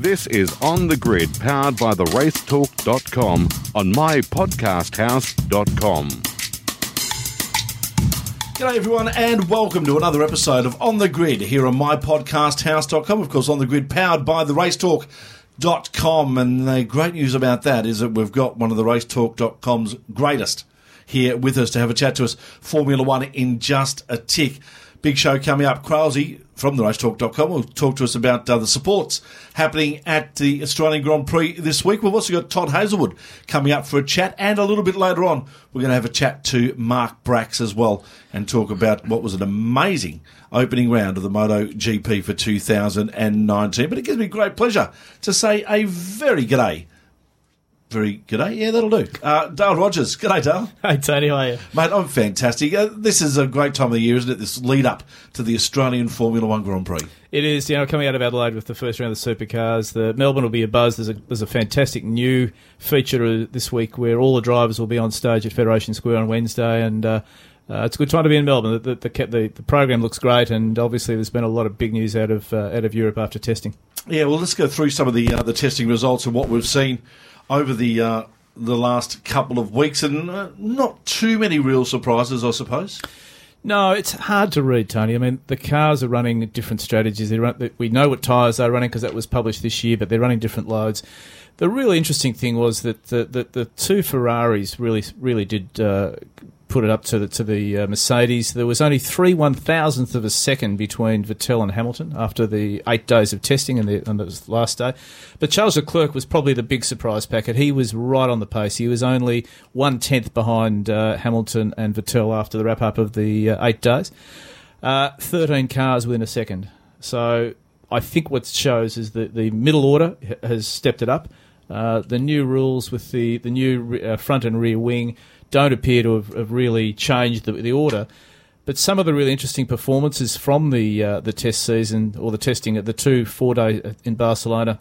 This is On the Grid, powered by the racetalk.com on mypodcasthouse.com. G'day everyone and welcome to another episode of On the Grid here on mypodcasthouse.com. Of course, On the Grid powered by the racetalk.com. And the great news about that is that we've got one of the racetalk.com's greatest here with us to have a chat to us. Formula One in just a tick. Big show coming up. Krause from the racetalk.com will talk to us about uh, the supports happening at the Australian Grand Prix this week. We've also got Todd Hazelwood coming up for a chat, and a little bit later on, we're going to have a chat to Mark Brax as well and talk about what was an amazing opening round of the Moto GP for 2019. But it gives me great pleasure to say a very g'day very good day. Yeah, that'll do. Uh, Dale Rogers. Good day, Dale. Hey, Tony. How are you? Mate, I'm fantastic. Uh, this is a great time of the year, isn't it? This lead up to the Australian Formula One Grand Prix. It is, you know, coming out of Adelaide with the first round of the supercars. The Melbourne will be a buzz. There's a, there's a fantastic new feature this week where all the drivers will be on stage at Federation Square on Wednesday, and uh, uh, it's a good time to be in Melbourne. The, the, the, the, program looks great, and obviously there's been a lot of big news out of uh, out of Europe after testing. Yeah, well, let's go through some of the uh, the testing results and what we've seen over the uh, the last couple of weeks, and uh, not too many real surprises, I suppose. No, it's hard to read, Tony. I mean, the cars are running different strategies. They run, we know what tyres they're running because that was published this year, but they're running different loads. The really interesting thing was that the, the, the two Ferraris really really did uh, put it up to the to the uh, Mercedes. There was only three one thousandth of a second between Vettel and Hamilton after the eight days of testing and the, and the last day. But Charles Leclerc was probably the big surprise packet. He was right on the pace. He was only one tenth behind uh, Hamilton and Vettel after the wrap up of the uh, eight days. Uh, Thirteen cars within a second. So I think what shows is that the middle order has stepped it up. Uh, the new rules with the the new uh, front and rear wing don't appear to have, have really changed the, the, order. But some of the really interesting performances from the uh, the test season or the testing at the two four day uh, in Barcelona.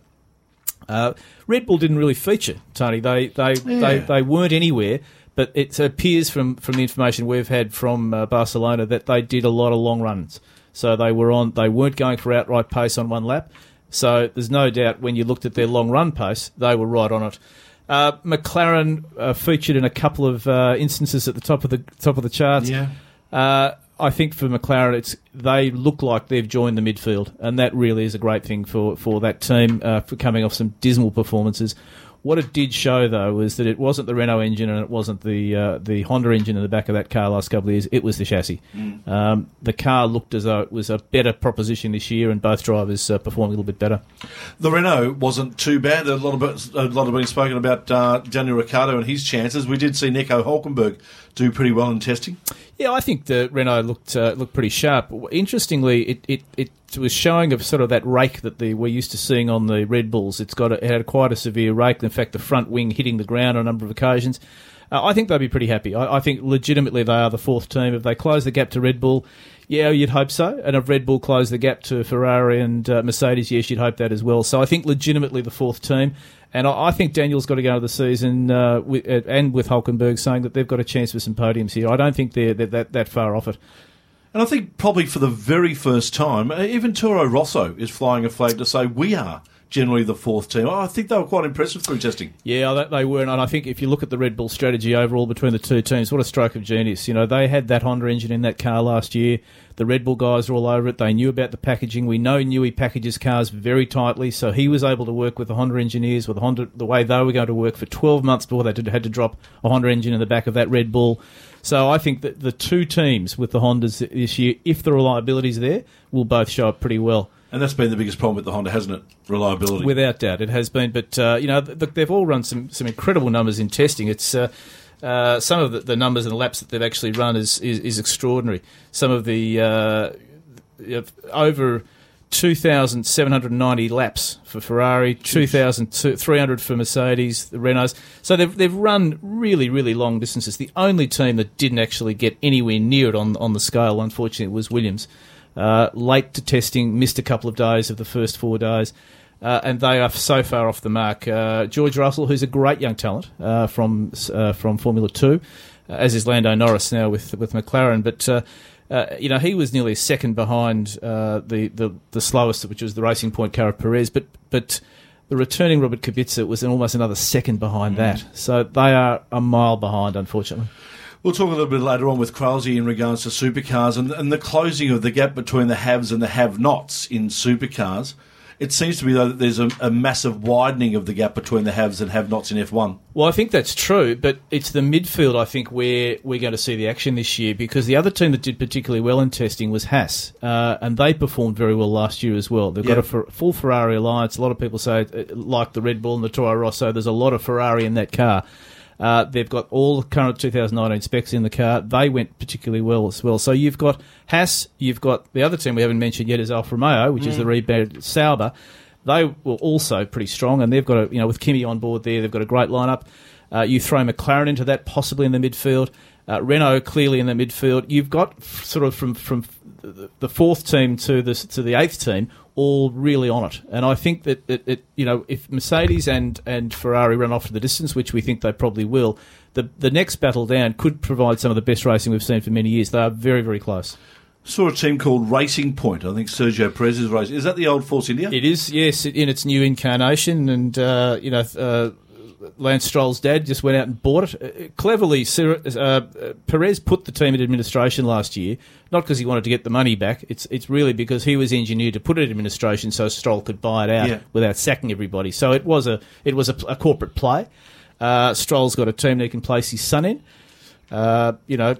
Uh, Red Bull didn't really feature Tony. They they, yeah. they they weren't anywhere. But it appears from, from the information we've had from uh, Barcelona that they did a lot of long runs. So they were on. They weren't going for outright pace on one lap. So there's no doubt when you looked at their long run pace, they were right on it. Uh, McLaren uh, featured in a couple of uh, instances at the top of the top of the charts. Yeah. Uh, I think for McLaren, it's they look like they've joined the midfield, and that really is a great thing for for that team uh, for coming off some dismal performances. What it did show, though, was that it wasn't the Renault engine and it wasn't the uh, the Honda engine in the back of that car last couple of years. It was the chassis. Mm. Um, the car looked as though it was a better proposition this year, and both drivers uh, performed a little bit better. The Renault wasn't too bad. A lot of a lot of been spoken about uh, Daniel Ricciardo and his chances. We did see Nico Hulkenberg do pretty well in testing. Yeah, I think the Renault looked uh, looked pretty sharp. Interestingly, it, it, it was showing of sort of that rake that the, we're used to seeing on the Red Bulls. It's got a, it had quite a severe rake. In fact, the front wing hitting the ground on a number of occasions. Uh, I think they'll be pretty happy. I, I, think legitimately they are the fourth team. If they close the gap to Red Bull, yeah, you'd hope so. And if Red Bull closed the gap to Ferrari and uh, Mercedes, yes, you'd hope that as well. So I think legitimately the fourth team. And I, think Daniel's got to go into the season uh, with, uh, and with Hulkenberg saying that they've got a chance for some podiums here. I don't think they're, they're that, that far off it. And I think probably for the very first time, uh, even Toro Rosso is flying a flag to say we are generally the fourth team. Oh, I think they were quite impressive through testing. Yeah, they were, and I think if you look at the Red Bull strategy overall between the two teams, what a stroke of genius! You know, they had that Honda engine in that car last year. The Red Bull guys were all over it. They knew about the packaging. We know Newey packages cars very tightly, so he was able to work with the Honda engineers with the Honda the way they were going to work for 12 months before they had to drop a Honda engine in the back of that Red Bull. So I think that the two teams with the Hondas this year, if the reliability is there, will both show up pretty well. And that's been the biggest problem with the Honda, hasn't it? Reliability. Without doubt, it has been. But uh, you know, look, they've all run some some incredible numbers in testing. It's uh, uh, some of the, the, numbers and the laps that they've actually run is is, is extraordinary. Some of the uh, over. 2,790 laps for Ferrari, 2,300 for Mercedes, the Renaults. So they've, they've run really, really long distances. The only team that didn't actually get anywhere near it on, on the scale, unfortunately, was Williams. Uh, late to testing, missed a couple of days of the first four days. Uh, and they are so far off the mark. Uh, George Russell, who's a great young talent uh, from uh, from Formula Two, uh, as is Lando Norris now with with McLaren, but you know he was nearly a second behind the, the, the slowest, which was the Racing Point car of Perez. But but the returning Robert Kubica was almost another second behind that. So they are a mile behind, unfortunately. We'll talk a little bit later on with Krause in regards to supercars and, and the closing of the gap between the haves and the have-nots in supercars. It seems to be though that there's a, a massive widening of the gap between the haves and have-nots in F1. Well, I think that's true, but it's the midfield, I think, where we're going to see the action this year because the other team that did particularly well in testing was Haas, uh, and they performed very well last year as well. They've got a fer- full Ferrari alliance. A lot of people say, uh, like the Red Bull and the Toro Rosso, there's a lot of Ferrari in that car. Uh, they've got all the current 2019 specs in the car. They went particularly well as well. So you've got Haas, you've got the other team we haven't mentioned yet is Alfa Romeo, which is the rebranded Sauber. They were also pretty strong, and they've got a you know with Kimi on board there, they've got a great lineup. Uh, you throw McLaren into that, possibly in the midfield. Uh, Renault clearly in the midfield. You've got f- sort of from from the- the fourth team to the to the eighth team all really on it, and I think that it, it you know if Mercedes and and Ferrari run off to the distance, which we think they probably will, the the next battle down could provide some of the best racing we've seen for many years. They are very very close. Saw a team called Racing Point. I think Sergio Perez is racing. Is that the old Force India? It is, yes, in its new incarnation, and uh, you know, uh, Lance Stroll's dad just went out and bought it. Uh, cleverly, uh, uh, Perez put the team in administration last year, not because he wanted to get the money back. It's it's really because he was engineered to put it in administration so Stroll could buy it out Yeah. without sacking everybody. So it was a it was a, a corporate play. Uh, Stroll's got a team that he can place his son in. Uh, you know,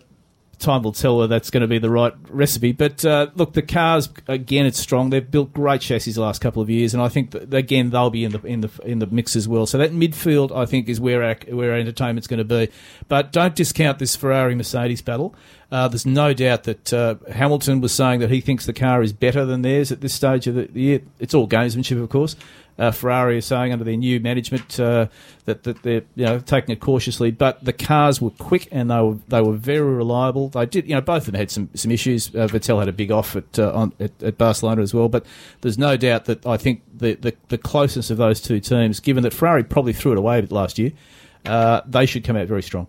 time will tell whether that's going to be the right recipe. But uh, look, the cars again, it's strong. They've built great chassis the last couple of years, and I think that, again they'll be in the in the in the mix as well. So that midfield, I think, is where our where our entertainment's going to be. But don't discount this Ferrari Mercedes battle. Uh, there's no doubt that uh, Hamilton was saying that he thinks the car is better than theirs at this stage of the, year. It's all gamesmanship, of course. Uh, Ferrari is saying under their new management uh, that, that they're you know taking it cautiously, but the cars were quick and they were they were very reliable. They did you know both of them had some some issues. Uh, Vettel had a big off at, uh, on, at at Barcelona as well, but there's no doubt that I think the, the the closeness of those two teams, given that Ferrari probably threw it away last year, they should come out very strong.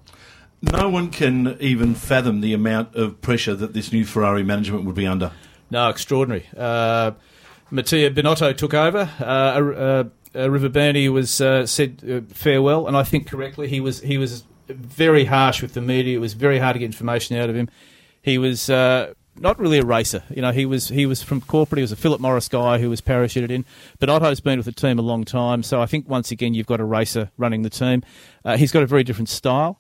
No one can even fathom the amount of pressure that this new Ferrari management would be under. No, extraordinary. Uh, Mattia Binotto took over. Uh, uh, uh, was uh, said uh, farewell, and I think correctly. He was he was very harsh with the media. It was very hard to get information out of him. He was uh, not really a racer. You know, he was he was from corporate. He was a Philip Morris guy who was parachuted in. Binotto's been with the team a long time, so I think once again you've got a racer running the team. Uh, he's got a very different style,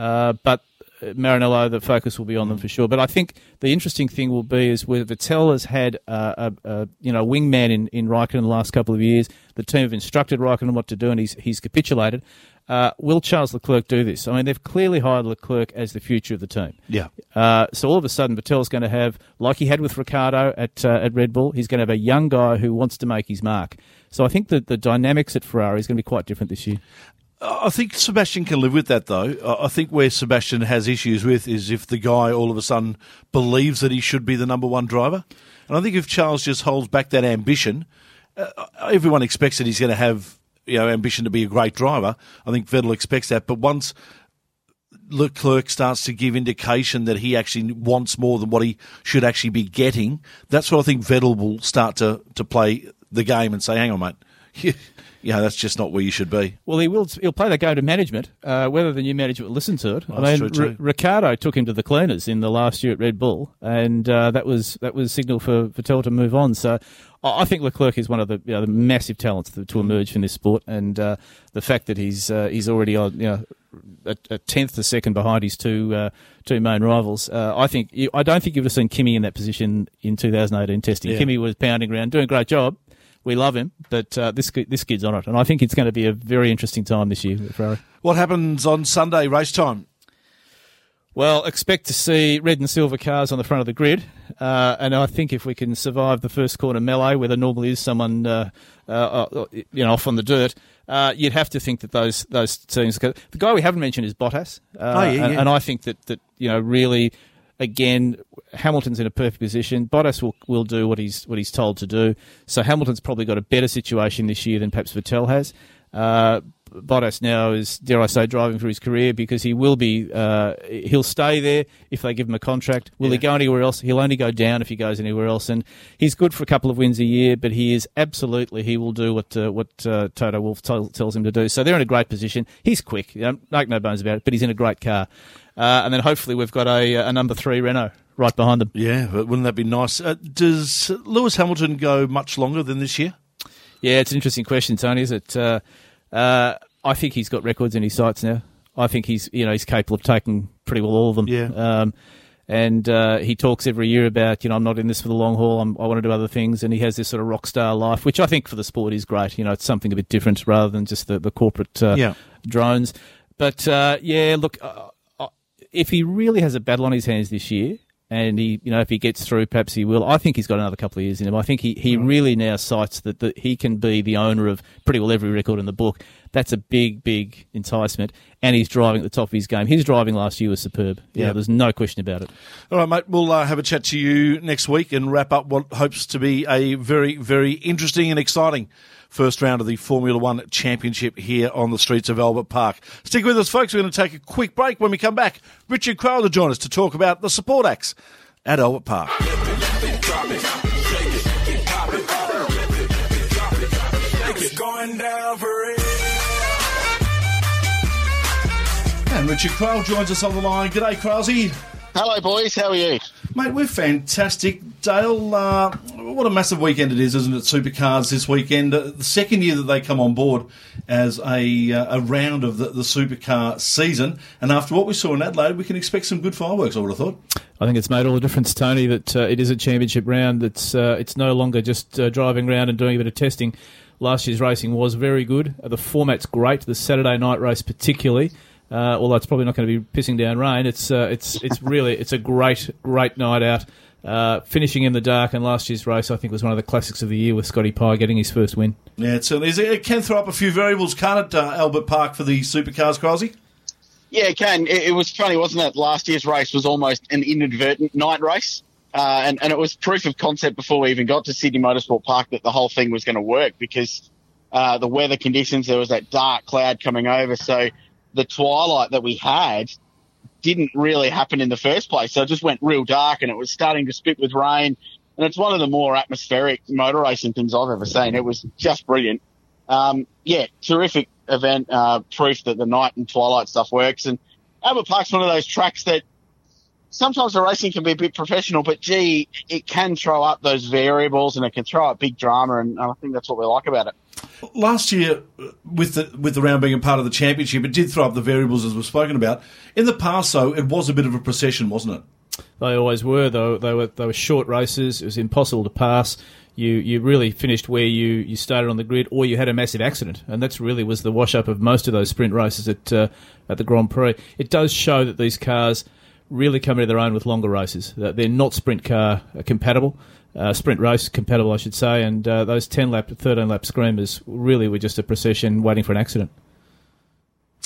uh, but Maranello, the focus will be on them for sure. But I think the interesting thing will be is where Vettel has had uh, a, a you know wingman in in Raikkonen the last couple of years. The team have instructed Raikkonen what to do, and he's he's capitulated. Uh, will Charles Leclerc do this? I mean, they've clearly hired Leclerc as the future of the team. Yeah. Uh, so all of a sudden, Vettel's going to have, like he had with Ricciardo at uh, at Red Bull, he's going to have a young guy who wants to make his mark. So I think that the dynamics at Ferrari is going to be quite different this year. I think Sebastian can live with that, though. I think where Sebastian has issues with is if the guy all of a sudden believes that he should be the number one driver. And I think if Charles just holds back that ambition, uh, everyone expects that he's going to have you know ambition to be a great driver. I think Vettel expects that, but once Leclerc starts to give indication that he actually wants more than what he should actually be getting, that's what I think Vettel will start to, to play the game and say, hang on, mate, know, that's just not where you should be. Well, he will. He'll play that game to management. Uh, whether the new management will listen to it, I mean, R- Ricciardo took him to the cleaners in the last year at Red Bull, and uh, that was that was a signal for Vettel to move on. So, I think Leclerc is one of the, you know, the massive talents to, to emerge from this sport, and uh, the fact that he's uh, he's already on you know a, a tenth to second behind his two uh, two main rivals. Uh, I think you, I don't think you would have seen Kimi in that position in 2018 testing. Yeah. Kimi was pounding around, doing a great job. We love him, but uh, this this kid's on it, and I think it's going to be a very interesting time this year with Ferrari. What happens on Sunday race time? Well, expect to see red and silver cars on the front of the grid, uh, and I think if we can survive the first corner melee, where there normally is someone, uh, uh, uh, you know, off on the dirt, uh, you'd have to think that those those teams. The guy we haven't mentioned is Bottas, uh, Oh, yeah, and, and I think that that you know really. Again, Hamilton's in a perfect position. Bottas will, will do what he's what he's told to do. So Hamilton's probably got a better situation this year than perhaps Vettel has. Uh, Bottas now is, dare I say, driving for his career because he will be, uh, he'll stay there if they give him a contract. Will Yeah. he go anywhere else? He'll only go down if he goes anywhere else. And he's good for a couple of wins a year, but he is absolutely, he will do what uh, what uh, Toto Wolff tell, tells him to do. So they're in a great position. He's quick, you know, make no bones about it, but he's in a great car. Uh, and then hopefully we've got a, a number three Renault right behind them. Yeah, but wouldn't that be nice? Uh, does Lewis Hamilton go much longer than this year? Yeah, it's an interesting question, Tony. Is it? Uh, uh, I think he's got records in his sights now. I think he's you know he's capable of taking pretty well all of them. Yeah. Um, and uh, he talks every year about you know I'm not in this for the long haul. I'm, I want to do other things, and he has this sort of rock star life, which I think for the sport is great. You know, it's something a bit different rather than just the the corporate uh, Yeah. drones. But uh, yeah, look, uh, uh, if he really has a battle on his hands this year, and he, you know, if he gets through, perhaps he will. I think he's got another couple of years in him. I think he, he really now cites that, that he can be the owner of pretty well every record in the book. That's a big, big enticement, and he's driving at the top of his game. His driving last year was superb. Yeah, Yeah. there's no question about it. All right, mate. We'll uh, have a chat to you next week and wrap up what hopes to be a very, very interesting and exciting first round of the Formula One Championship here on the streets of Albert Park. Stick with us, folks. We're going to take a quick break. When we come back, Richard Craill to join us to talk about the support acts at Albert Park. And Richard Craill joins us on the line. G'day, Crowsey. Hello, boys. How are you? Mate, we're fantastic. Dale, uh, what a massive weekend it is, isn't it? Supercars this weekend. Uh, the second year that they come on board as a, uh, a round of the, the supercar season. And after what we saw in Adelaide, we can expect some good fireworks, I would have thought. I think it's made all the difference, Tony, that uh, it is a championship round. It's uh, it's no longer just uh, driving around and doing a bit of testing. Last year's racing was very good. Uh, the format's great. The Saturday night race, particularly, uh, although it's probably not going to be pissing down rain. It's uh, it's it's really it's a great great night out. Uh, finishing in the dark, and last year's race I think was one of the classics of the year with Scotty Pye getting his first win. Yeah, it certainly is. It can throw up a few variables, can't it, uh, Albert Park, for the supercars, Crosby? Yeah, it can. It, it was funny, wasn't it? Last year's race was almost an inadvertent night race. Uh, and, and it was proof of concept before we even got to Sydney Motorsport Park that the whole thing was going to work because uh, the weather conditions, there was that dark cloud coming over. So the twilight that we had didn't really happen in the first place. So it just went real dark and it was starting to spit with rain. And it's one of the more atmospheric motor racing things I've ever seen. It was just brilliant. Um, yeah, terrific event, uh, proof that the night and twilight stuff works. And Albert Park's one of those tracks that sometimes the racing can be a bit professional, but gee, it can throw up those variables and it can throw up big drama. And I think that's what we like about it. Last year, uh, with the with the round being a part of the championship, it did throw up the variables as we've spoken about. In the past, though, it was a bit of a procession, wasn't it? They always were, though. They were they were short races. It was impossible to pass. You you really finished where you, you started on the grid, or you had a massive accident, and that's really was the wash up of most of those sprint races at uh, at the Grand Prix. It does show that these cars really coming to their own with longer races. They're not sprint car compatible, uh, sprint race compatible, I should say. And uh, those ten lap, thirteen lap screamers really were just a procession waiting for an accident.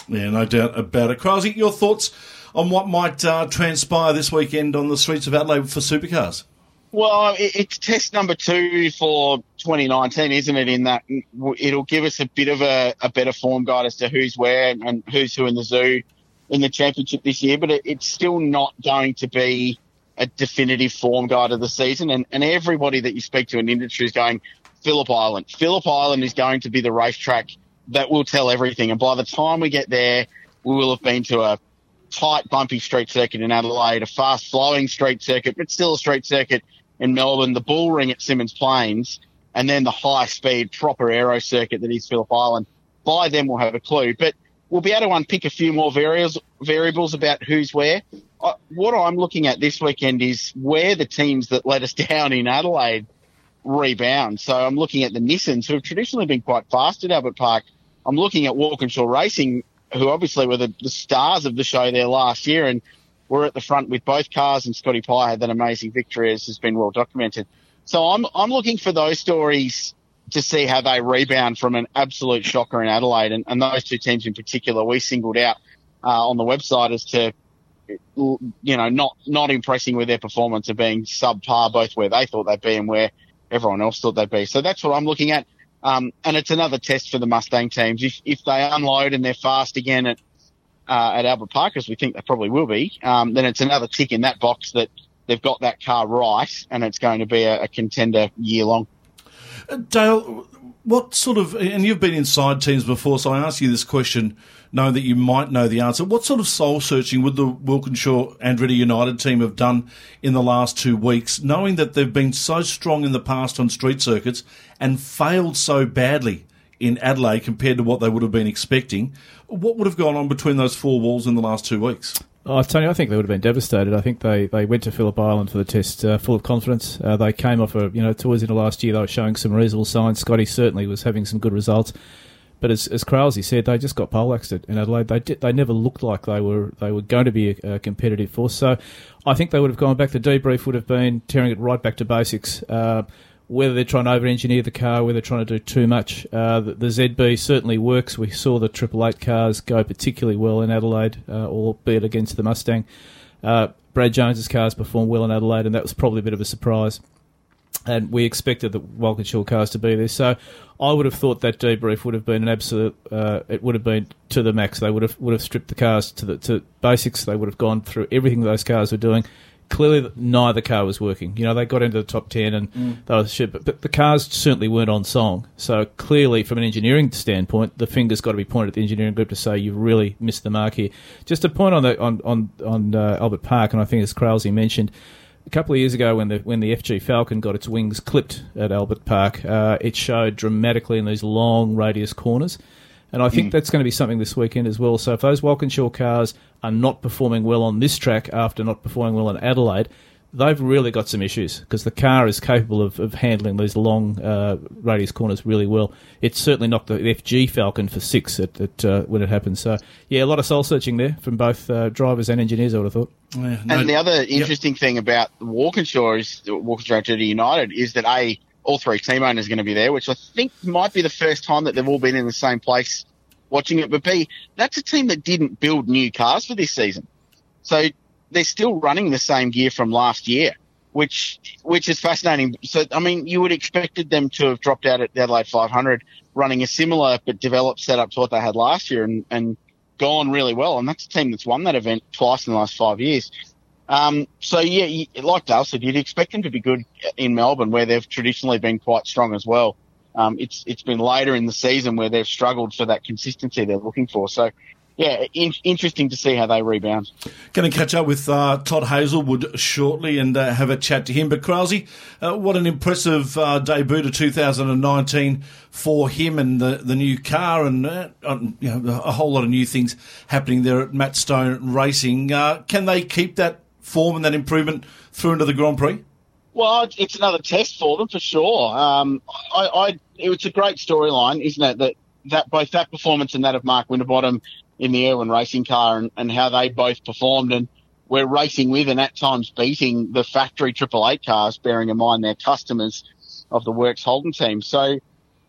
Yeah, no doubt about it. Krause, your thoughts on what might uh, transpire this weekend on the streets of Adelaide for supercars? Well, it's test number two for 2019, isn't it? In that it'll give us a bit of a, a better form guide as to who's where and who's who in the zoo in the championship this year. But it, it's still not going to be a definitive form guide of the season. And, and everybody that you speak to in industry is going, Phillip Island. Phillip Island is going to be the racetrack that will tell everything. And by the time we get there, we will have been to a tight, bumpy street circuit in Adelaide, a fast flowing street circuit, but still a street circuit in Melbourne, the bull ring at Symmons Plains, and then the high speed, proper aero circuit that is Phillip Island. By then we'll have a clue, but we'll be able to unpick a few more variables, variables about who's where. Uh, what I'm looking at this weekend is where the teams that let us down in Adelaide rebound. So I'm looking at the Nissans, who have traditionally been quite fast at Albert Park. I'm looking at Walkinshaw Racing, who obviously were the, the stars of the show there last year, and were at the front with both cars. And Scotty Pye had that amazing victory, as has been well documented. So I'm I'm looking for those stories to see how they rebound from an absolute shocker in Adelaide, and, and those two teams in particular, we singled out uh, on the website as to you know not not impressing with their performance of being subpar, both where they thought they'd be and where everyone else thought they'd be. So that's what I'm looking at. Um, and it's another test for the Mustang teams. If, if they unload and they're fast again at, uh, at Albert Park, as we think they probably will be, um, then it's another tick in that box that they've got that car right and it's going to be a, a contender year long. Uh, Dale, what sort of, and you've been inside teams before, so I ask you this question knowing that you might know the answer. What sort of soul searching would the Walkinshaw Andretti United team have done in the last two weeks, knowing that they've been so strong in the past on street circuits and failed so badly in Adelaide compared to what they would have been expecting? What would have gone on between those four walls in the last two weeks? Oh, Tony, I think they would have been devastated. I think they, they went to Phillip Island for the test uh, full of confidence. Uh, they came off a, you know, towards the end of last year, they were showing some reasonable signs. Scotty certainly was having some good results. But as, as Krause said, they just got poleaxed in Adelaide. They did, they never looked like they were they were going to be a, a, competitive force. So I think they would have gone back. The debrief would have been tearing it right back to basics. Uh, whether they're trying to over-engineer the car, whether they're trying to do too much. Uh, the, the, ZB certainly works. We saw the Triple Eight cars go particularly well in Adelaide, uh, albeit against the Mustang. Uh, Brad Jones's cars performed well in Adelaide, and that was probably a bit of a surprise. And we expected the Walkinshaw cars to be there. So I would have thought that debrief would have been an absolute. Uh, it would have been to the max. They would have would have stripped the cars to the to basics. They would have gone through everything those cars were doing clearly neither car was working. You know, they got into the top 10 and mm. they were shit, but, but, the cars certainly weren't on song. So clearly, from an engineering standpoint, the finger's got to be pointed at the engineering group to say you've really missed the mark here. Just a point on the, on on, on uh, Albert Park, and I think as Krause mentioned, a couple of years ago when the when the FG Falcon got its wings clipped at Albert Park, uh, it showed dramatically in these long radius corners. And I think mm. that's going to be something this weekend as well. So if those Walkinshaw cars are not performing well on this track after not performing well in Adelaide, they've really got some issues because the car is capable of, of handling these long uh, radius corners really well. It's certainly knocked the FG Falcon for six at, at uh, when it happened. So, yeah, a lot of soul searching there from both uh, drivers and engineers, I would have thought. Yeah, no, and the other interesting yep. thing about Walkinshaw is Walkinshaw United is that A, all three team owners are going to be there, which I think might be the first time that they've all been in the same place watching it. But B, that's a team that didn't build new cars for this season. So they're still running the same gear from last year, which which is fascinating. So I mean, you would expected them to have dropped out at the Adelaide 500, running a similar but developed setup to what they had last year, and, and gone really well. And that's a team that's won that event twice in the last five years. Um, so yeah, like Dale said, you'd expect them to be good in Melbourne, where they've traditionally been quite strong as well. Um, it's it's been later in the season where they've struggled for that consistency they're looking for. So, yeah, in, interesting to see how they rebound. Going to catch up with uh, Todd Hazelwood shortly and uh, have a chat to him. But Krause, uh, what an impressive uh, debut to 2019 for him and the the new car and uh, you know a whole lot of new things happening there at Matt Stone Racing. Uh, can they keep that form and that improvement through into the Grand Prix? Well, it's another test for them for sure. Um, I, I, it's a great storyline, isn't it? That that both that performance and that of Mark Winterbottom in the Irwin racing car and, and how they both performed and we're racing with and at times beating the factory Triple Eight cars, bearing in mind their customers of the Works Holden team. So,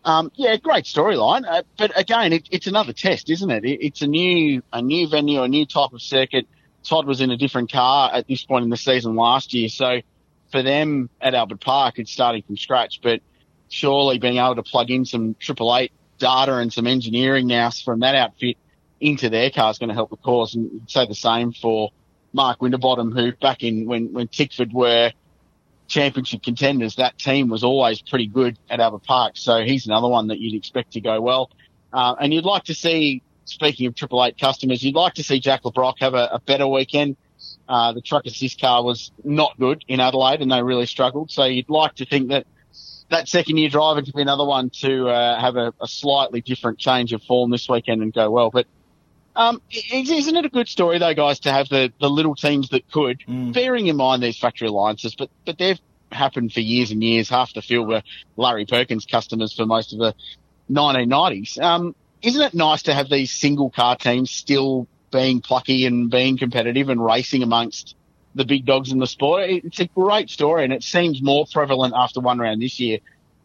um, yeah, great storyline. Uh, but again, it, it's another test, isn't it? it? It's a new a new venue, a new type of circuit. Todd was in a different car at this point in the season last year, so for them at Albert Park, it's starting from scratch. But surely being able to plug in some Triple Eight data and some engineering now from that outfit into their car is going to help the cause. And say the same for Mark Winterbottom, who back in when, when Tickford were championship contenders, that team was always pretty good at Albert Park. So he's another one that you'd expect to go well. Uh, and you'd like to see, speaking of Triple Eight customers, you'd like to see Jack Le Brocq have a, a better weekend. Uh, the truck assist car was not good in Adelaide and they really struggled. So you'd like to think that that second year driver could be another one to uh, have a, a, slightly different change of form this weekend and go well. But um, isn't it a good story though, guys, to have the, the little teams that could, mm. bearing in mind these factory alliances, but but they've happened for years and years. Half the field were Larry Perkins customers for most of the 1990s. Um, isn't it nice to have these single car teams still being plucky and being competitive and racing amongst the big dogs in the sport. It's a great story, and it seems more prevalent after one round this year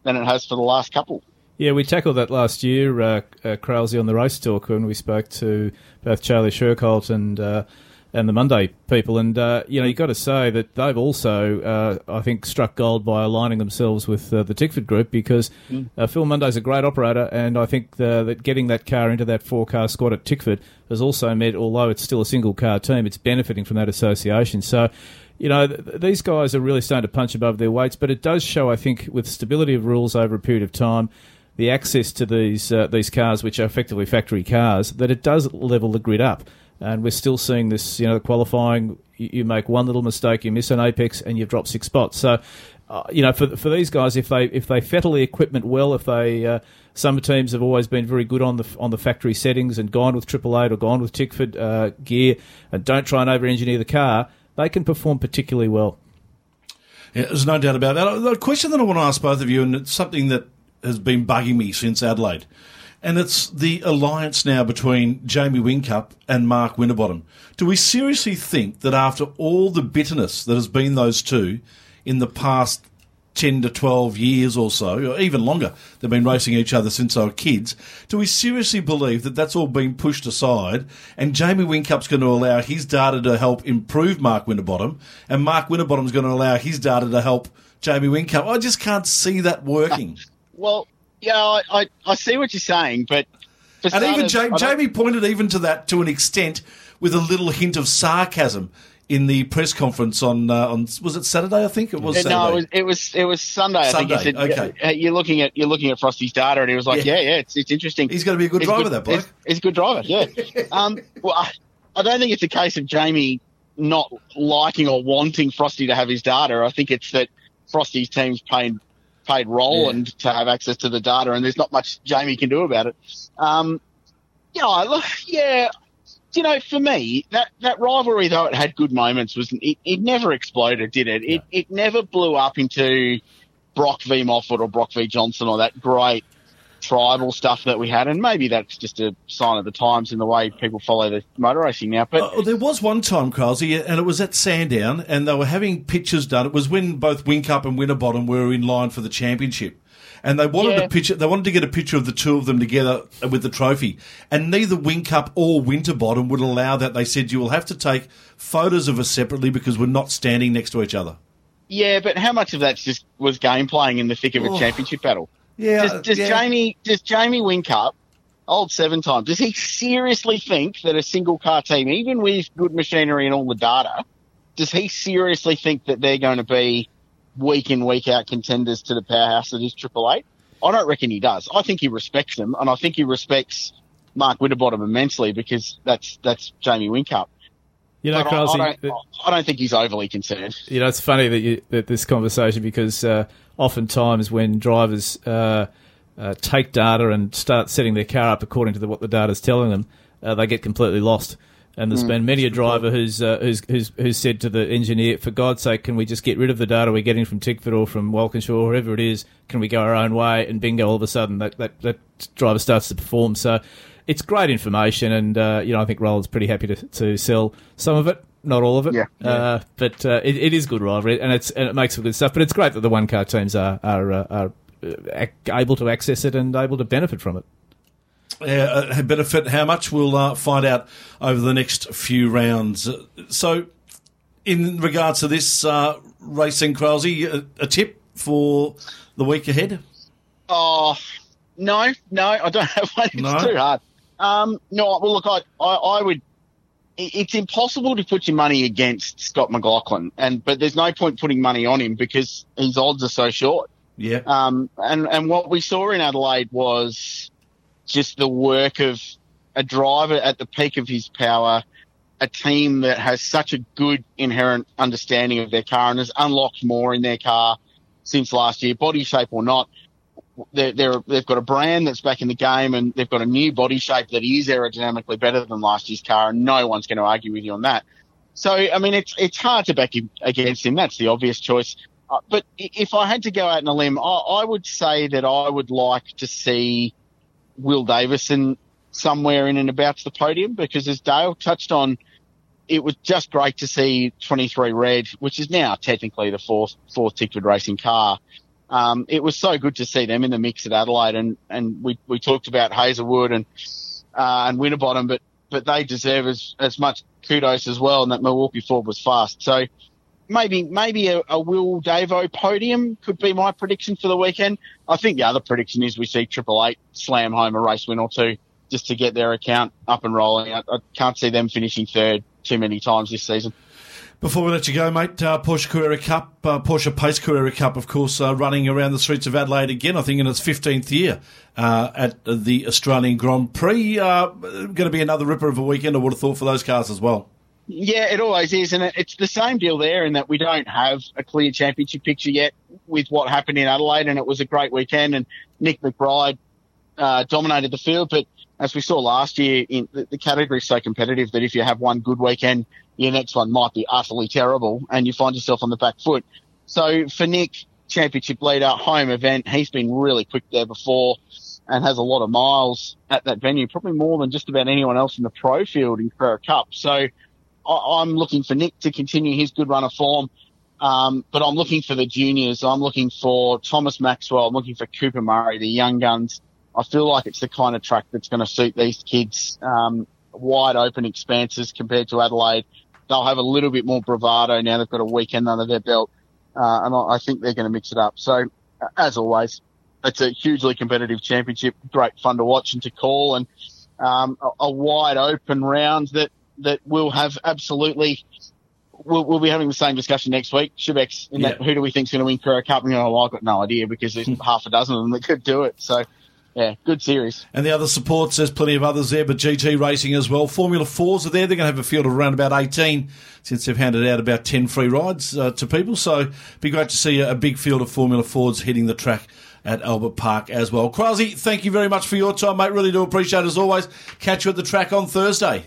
than it has for the last couple. Yeah, we tackled that last year, uh, uh, on the race talk when we spoke to both Charlie Schwerkolt and uh, and the Munday people. And uh, you know, you've got to say that they've also, uh, I think, struck gold by aligning themselves with uh, the Tickford Group because uh, Phil Munday's a great operator, and I think the, that getting that car into that four car squad at Tickford has also meant, although it's still a single car team, it's benefiting from that association. So. You know, th- these guys are really starting to punch above their weights, but it does show, I think, with stability of rules over a period of time, the access to these uh, these cars, which are effectively factory cars, that it does level the grid up. And we're still seeing this, you know, qualifying. You, make one little mistake, you miss an apex, and you've dropped six spots. So, uh, you know, for for these guys, if they if they fettle the equipment well, if they uh, some teams have always been very good on the on the factory settings and gone with Triple Eight or gone with Tickford uh, gear, and don't try and over engineer the car, they can perform particularly well. Yeah, there's no doubt about that. The question that I want to ask both of you, and it's something that has been bugging me since Adelaide, and it's the alliance now between Jamie Whincup and Mark Winterbottom. Do we seriously think that after all the bitterness that has been those two in the past 10 to 12 years or so, or even longer, they've been racing each other since they were kids, do we seriously believe that that's all been pushed aside and Jamie Whincup's going to allow his data to help improve Mark Winterbottom and Mark Winterbottom's going to allow his data to help Jamie Whincup? I just can't see that working. Well, yeah, I, I, I see what you're saying, but And even starters, Ja- I don't- Jamie pointed even to that to an extent with a little hint of sarcasm in the press conference on uh, on was it Saturday? I think it was. Uh, Saturday. No, it was it was, it was Sunday. I think Sunday, he said, okay. "You're looking at you're looking at Frosty's data," and he was like, Yeah. "Yeah, yeah, it's it's interesting. He's going to be a good He's driver, that bloke. He's, he's a good driver, yeah. um, well, I, I don't think it's a case of Jamie not liking or wanting Frosty to have his data. I think it's that Frosty's team's paid paid Roland to have access to the data, and there's not much Jamie can do about it. Um, you know, look, yeah. You know, for me, that, that rivalry, though it had good moments, was it, it never exploded, did it? It it never blew up into Brock v Moffat or Brock v Johnson or that great tribal stuff that we had, and maybe that's just a sign of the times in the way people follow the motor racing now. But Oh, there was one time, Carlsy, and it was at Sandown, and they were having pictures done. It was when both Whincup and Winterbottom were in line for the championship. And they wanted Yeah. a picture. They wanted to get a picture of the two of them together with the trophy. And neither Whincup or Winterbottom would allow that. They said you will have to take photos of us separately because we're not standing next to each other. yeah, but how much of that just was game playing in the thick of a Oh. championship battle? Yeah, Does, does yeah. Jamie does Jamie Whincup, old seven times, does he seriously think that a single car team, even with good machinery and all the data, does he seriously think that they're going to be week in week out contenders to the powerhouse that is Triple Eight? I don't reckon he does. I think he respects them, and I think he respects Mark Winterbottom immensely because that's that's Jamie Whincup. You know, I, I, don't, I don't think he's overly concerned. you know, it's funny that you that this conversation because uh, oftentimes when drivers uh, uh, take data and start setting their car up according to the, what the data is telling them, uh, they get completely lost. And there's been many a driver who's, uh, who's who's who's said to the engineer, "For God's sake, can we just get rid of the data we're getting from Tickford or from Walkinshaw or wherever it is? Can we go our own way?" And bingo, all of a sudden that that, that driver starts to perform. So it's great information, and uh, you know I think Roland's pretty happy to, to sell some of it, not all of it. Yeah. Uh, but uh, it, it is good rivalry, and it's and it makes for good stuff. But it's great that the one car teams are are, uh, are uh, able to access it and able to benefit from it. uh, benefit how much we'll uh, find out over the next few rounds. Uh, So, in regards to this uh, racing, Kralsey, a, a tip for the week ahead? Oh no, no, I don't have one. It's No? too hard. Um, no, well, look, I, I, I would. It- It's impossible to put your money against Scott McLaughlin, and but there's no point putting money on him because his odds are so short. Yeah. Um, and and what we saw in Adelaide was just the work of a driver at the peak of his power, a team that has such a good inherent understanding of their car and has unlocked more in their car since last year, body shape or not. They're, they're, they've got a brand that's back in the game and they've got a new body shape that is aerodynamically better than last year's car, and no one's going to argue with you on that. So, I mean, it's it's hard to back him against him. That's the obvious choice. Uh, but if I had to go out on a limb, I, I would say that I would like to see Will Davison somewhere in and about the podium because, as Dale touched on, it was just great to see 23 Red, which is now technically the fourth fourth Tickford racing car. Um, it was so good to see them in the mix at Adelaide, and, and we, we talked about Hazelwood and uh, and Winterbottom, but but they deserve as as much kudos as well, and that Milwaukee Ford was fast. So maybe maybe a, a Will Davo podium could be my prediction for the weekend. I think the other prediction is we see Triple Eight slam home a race win or two just to get their account up and rolling. I, I can't see them finishing third too many times this season. Before we let you go, mate, uh, Porsche Carrera Cup, uh, Porsche Pace Carrera Cup, of course, uh, running around the streets of Adelaide again, I think in its 15th year uh, at the Australian Grand Prix. Uh, going to be another ripper of a weekend, I would have thought, for those cars as well. Yeah, it always is, and it's the same deal there in that we don't have a clear championship picture yet with what happened in Adelaide, and it was a great weekend, and Nick McBride uh, dominated the field, but as we saw last year, in the, the category is so competitive that if you have one good weekend, your next one might be utterly terrible, and you find yourself on the back foot. So for Nick, championship leader, home event, he's been really quick there before and has a lot of miles at that venue, probably more than just about anyone else in the pro field in Carrera Cup. So I, I'm looking for Nick to continue his good run of form. Um, but I'm looking for the juniors. I'm looking for Thomas Maxwell. I'm looking for Cooper Murray, the young guns. I feel like it's the kind of track that's going to suit these kids. Um, wide open expanses compared to Adelaide. They'll have a little bit more bravado now. They've got a weekend under their belt. Uh, and I I think they're going to mix it up. So uh, as always, it's a hugely competitive championship. Great fun to watch and to call and, um, a, a wide open round that, that will have absolutely We'll, we'll be having the same discussion next week. That, Yeah. who do we think's going to win Carrera Cup? And you know, I've got no idea because there's half a dozen of them that could do it. So, yeah, good series. And the other supports, there's plenty of others there, but GT Racing as well. Formula 4s are there. They're going to have a field of around about 18 since they've handed out about 10 free rides uh, to people. So it'd be great to see a, a big field of Formula 4s hitting the track at Albert Park as well. Krause, thank you very much for your time, mate. Really do appreciate it as always. Catch you at the track on Thursday.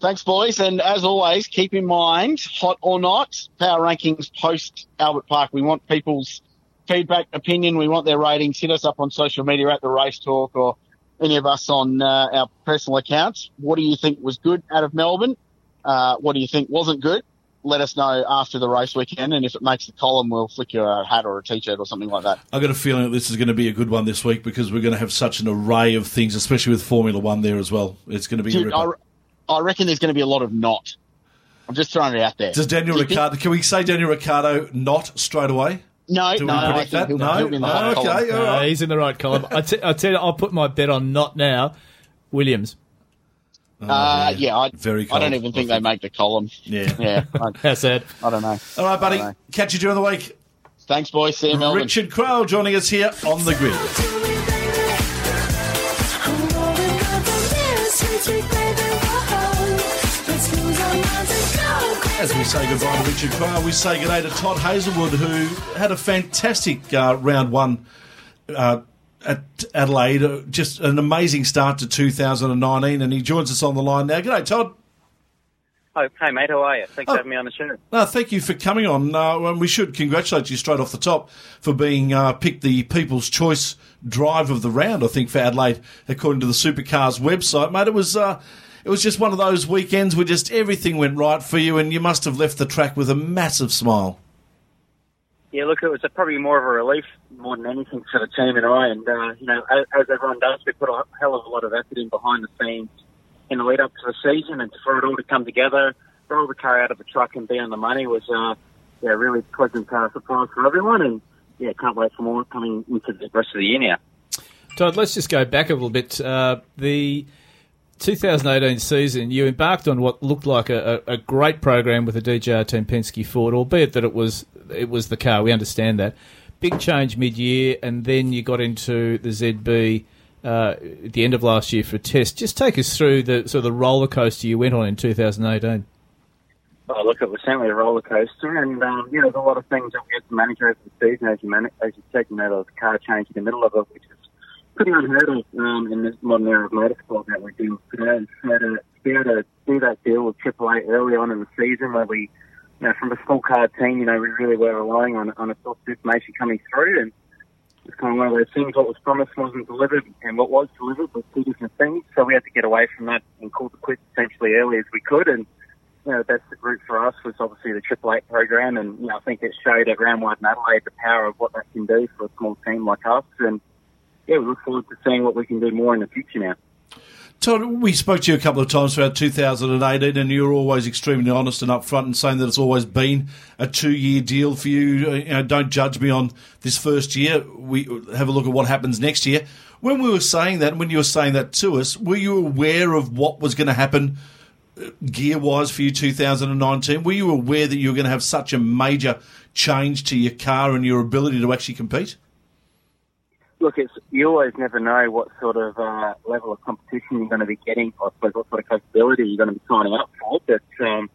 Thanks, boys. And as always, keep in mind, hot or not, power rankings post Albert Park. We want people's feedback, opinion. We want their ratings. Hit us up on social media at the Race Talk or any of us on uh, our personal accounts. What do you think was good out of Melbourne? Uh, what do you think wasn't good? Let us know after the race weekend, and if it makes the column, we'll flick you a hat or a t-shirt or something like that. I've got a feeling that this is going to be a good one this week because we're going to have such an array of things, especially with Formula One there as well. It's going to be a Dude, I. I reckon there's going to be a lot of not. I'm just throwing it out there. Does Daniel Do you think- can we say Daniel Ricciardo not straight away? No, Do no, I think he'll, No? he'll be in the No, hot column. okay, all Uh, he's in the right column. I, t- I tell you, I'll put my bet on not now. Williams. Uh, yeah, I, Very I don't even I think they make the column. Yeah. Yeah, I, How's that? I don't know. All right, buddy. I don't know. Catch you during the week. Thanks, boys. See you, Melbourne. Richard Craill joining us here on the grid. As we say goodbye to Richard Craill, we say good day to Todd Hazelwood, who had a fantastic uh, round one uh, at Adelaide. Uh, just an amazing start to 2019, and he joins us on the line now. G'day, Todd. Oh, hey mate, how are you? Thanks Oh. for having me on the show. No, thank you for coming on. Uh, and we should congratulate you straight off the top for being uh, picked the People's Choice Drive of the Round. I think for Adelaide, according to the Supercars website, mate. It was uh, it was just one of those weekends where just everything went right for you, and you must have left the track with a massive smile. Yeah, look, it was a, probably more of a relief more than anything for the team and I. And uh, you know, as, as everyone does, we put a hell of a lot of effort in behind the scenes in the lead up to the season, and for it all to come together, for all the car out of the truck and be on the money was uh, yeah, really pleasant uh, surprise for everyone. And yeah, can't wait for more coming into the rest of the year now. Todd, let's just go back a little bit. Uh, the 2018 season, you embarked on what looked like a, a, great program with the DJR Team Penske Ford, albeit that it was it was the car. We understand that. Big change mid-year, and then you got into the ZB uh, at the end of last year for a test. Just take us through the sort of the roller coaster you went on in 2018. Oh, look, it was certainly a roller coaster, and um, you know, there's a lot of things that we had to manage over the season, as you man- as you said, you know, a car change in the middle of it, which is pretty unheard of um, in this modern era of motorsport that we're doing today. So to be able to do that deal with Triple Eight early on in the season, where we, you know, from a small car team, you know, we really were relying on on a source of information coming through, and it's kind of one of those things. What was promised wasn't delivered, and what was delivered was two different things. So we had to get away from that and call the quits essentially early as we could, and you know, that's the best route for us was obviously the Triple Eight program, and you know, I think it showed at round one in Adelaide the power of what that can do for a small team like us, and yeah, we look forward to seeing what we can do more in the future now. Todd, we spoke to you a couple of times throughout 2018, and you're always extremely honest and upfront and saying that it's always been a two-year deal for you. You know, don't judge me on this first year. We have a look at what happens next year. When we were saying that, when you were saying that to us, were you aware of what was going to happen uh, gear-wise for you 2019? Were you aware that you were going to have such a major change to your car and your ability to actually compete? Look, it's you always never know what sort of uh, level of competition you're going to be getting. I suppose what sort of capability you're going to be signing up for. But um,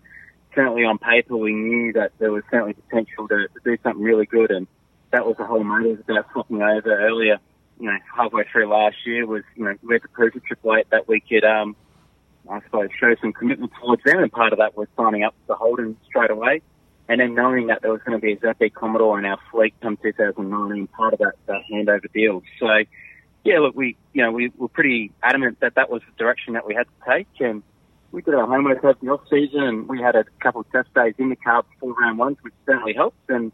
certainly on paper, we knew that there was certainly potential to, to do something really good, and that was the whole motive about swapping over earlier. You know, halfway through last year was you know we had to prove to Triple Eight that we could. Um, I suppose show some commitment towards them, and part of that was signing up for Holden straight away. And then knowing that there was going to be a ZB Commodore in our fleet come 2019, part of that, that handover deal. So, yeah, look, we, you know, we were pretty adamant that that was the direction that we had to take. And we did our homework over the off season and we had a couple of test days in the car before round one, which certainly helped. And,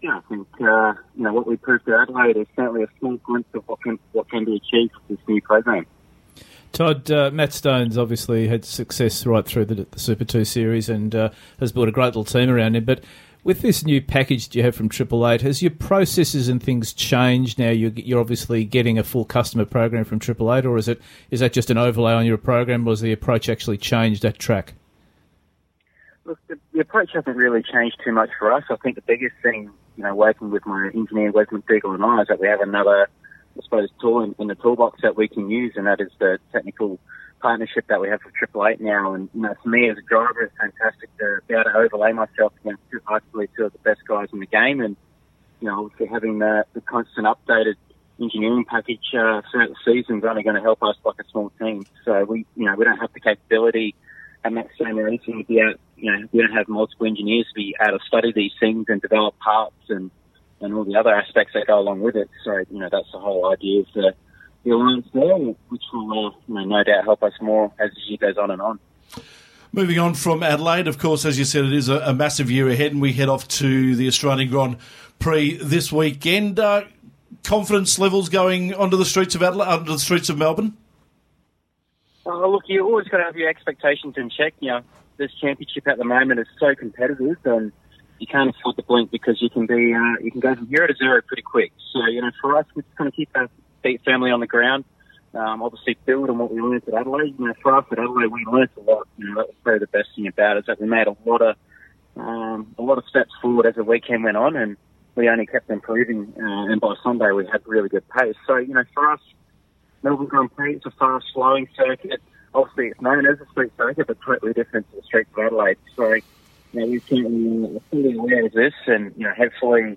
yeah, I think, uh, you know, what we proved to Adelaide is certainly a small glimpse of what can, what can be achieved with this new program. Todd, uh, Matt Stone's obviously had success right through the, the Super 2 series and uh, has built a great little team around him. But with this new package you have from Triple Eight, has your processes and things changed now? You're, you're obviously getting a full customer program from Triple Eight, or is it is that just an overlay on your program, or has the approach actually changed at track? Look, the, the approach hasn't really changed too much for us. I think the biggest thing, you know, working with my engineer, Wes McDougall and I, is that we have another I suppose, tool in, in the toolbox that we can use, and that is the technical partnership that we have with Triple Eight now. And you know, for me as a driver, it's fantastic to be able to overlay myself against two, arguably two of the best guys in the game, and you know, obviously having the, the constant updated engineering package uh, throughout the season is only going to help us like a small team. So we, you know, we don't have the capability at Max Same be out, you know, we don't have multiple engineers to be able to study these things and develop parts and and all the other aspects that go along with it. So, you know, that's the whole idea of the, the alliance there, which will, uh, you know, no doubt help us more as the year goes on and on. Moving on from Adelaide, of course, as you said, it is a, a massive year ahead, and we head off to the Australian Grand Prix this weekend. Uh, confidence levels going onto the streets of Adelaide, onto the streets of Melbourne. Oh, look, you always got to have your expectations in check. You know, this championship at the moment is so competitive, and you can't afford to blink because you can be uh, you can go from zero to zero pretty quick. So you know, for us, we just kind of keep our feet firmly on the ground. Um, obviously, build on what we learned at Adelaide. You know, for us at Adelaide, we learned a lot. You know, that was probably the best thing about it is that we made a lot of um, a lot of steps forward as the weekend went on, and we only kept improving. Uh, and by Sunday, we had really good pace. So you know, for us, Melbourne Grand Prix it's a fast flowing circuit. Obviously, it's known as a street circuit, but totally different to the streets of Adelaide. So you know, we can uh, fully aware of this, and you know, hopefully,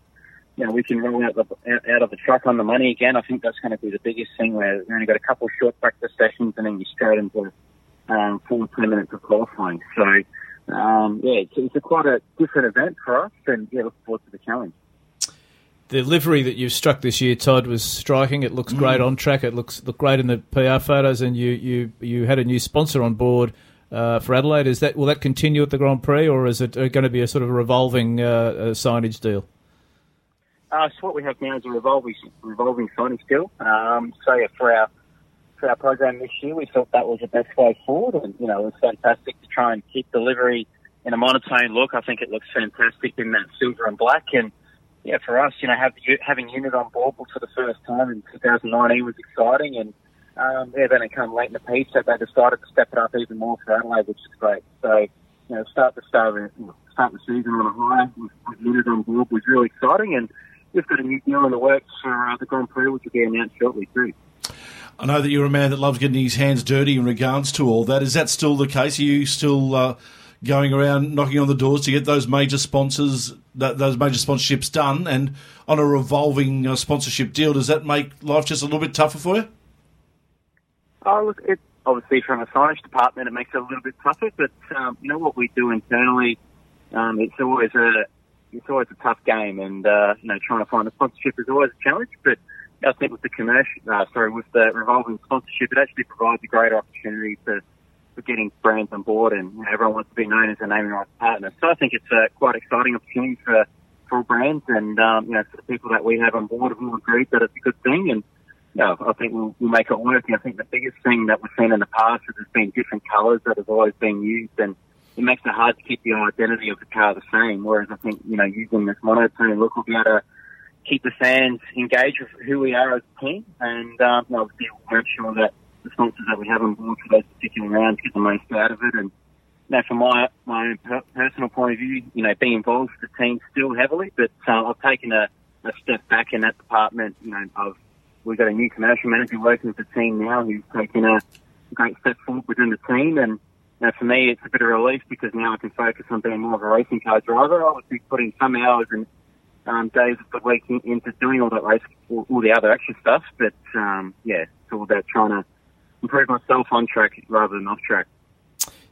you know, we can roll out the out of the truck on the money again. I think that's going to be the biggest thing. Where we only got a couple of short practice sessions, and then you straight into um, full ten minutes of qualifying. So, um, yeah, it's, it's a quite a different event for us, and yeah, look forward to the challenge. The livery that you've struck this year, Todd, was striking. It looks mm. great on track. It looks look great in the PR photos, and you you you had a new sponsor on board uh, for Adelaide. Is that will that continue at the Grand Prix, or is it uh, going to be a sort of a revolving uh, signage deal? Uh, so what we have now is a revolving revolving signage deal. Um, so yeah, for our for our program this year, we thought that was the best way forward, and you know it was fantastic to try and keep delivery in a monotone look. I think it looks fantastic in that silver and black, and yeah, for us, you know, have, having unit on board for the first time in 2019 was exciting, and um, yeah, then it came late in the piece that they decided to step it up even more for Adelaide, which is great. So, you know, start the start, start the season on a high with, with unit on board was really exciting, and we've got a new deal in the works for uh, the Grand Prix, which will be announced shortly too. I know that you're a man that loves getting his hands dirty in regards to all that. Is that still the case? Are you still uh, going around knocking on the doors to get those major sponsors, those major sponsorships done, and on a revolving uh, sponsorship deal? Does that make life just a little bit tougher for you? Oh, look, it obviously from a signage department, it makes it a little bit tougher. But um, you know what we do internally, um, it's always a it's always a tough game, and uh, you know trying to find a sponsorship is always a challenge. But I think with the commercial, uh, sorry, with the revolving sponsorship, it actually provides a greater opportunity for for getting brands on board, and you know, everyone wants to be known as a naming rights partner. So I think it's a quite exciting opportunity for for brands, and um, you know for the people that we have on board, have all agreed that it's a good thing, and no, I think we'll, we'll make it work. And I think the biggest thing that we've seen in the past is there's been different colours that have always been used, and it makes it hard to keep the identity of the car the same. Whereas I think you know using this monotone look, we'll be able to keep the fans engaged with who we are as a team, and um, obviously we'll make sure that the sponsors that we have on board for those particular rounds get the most out of it. And know, from my my own per- personal point of view, you know, being involved with the team still heavily, but uh, I've taken a, a step back in that department. You know, I've we've got a new commercial manager working with the team now who's taken a great step forward within the team and. You know, for me, it's a bit of relief because now I can focus on being more of a racing car driver. Obviously, putting some hours and um, days of the week in, into doing all that race, all, all the other extra stuff. But um, yeah, it's all about trying to improve myself on track rather than off track.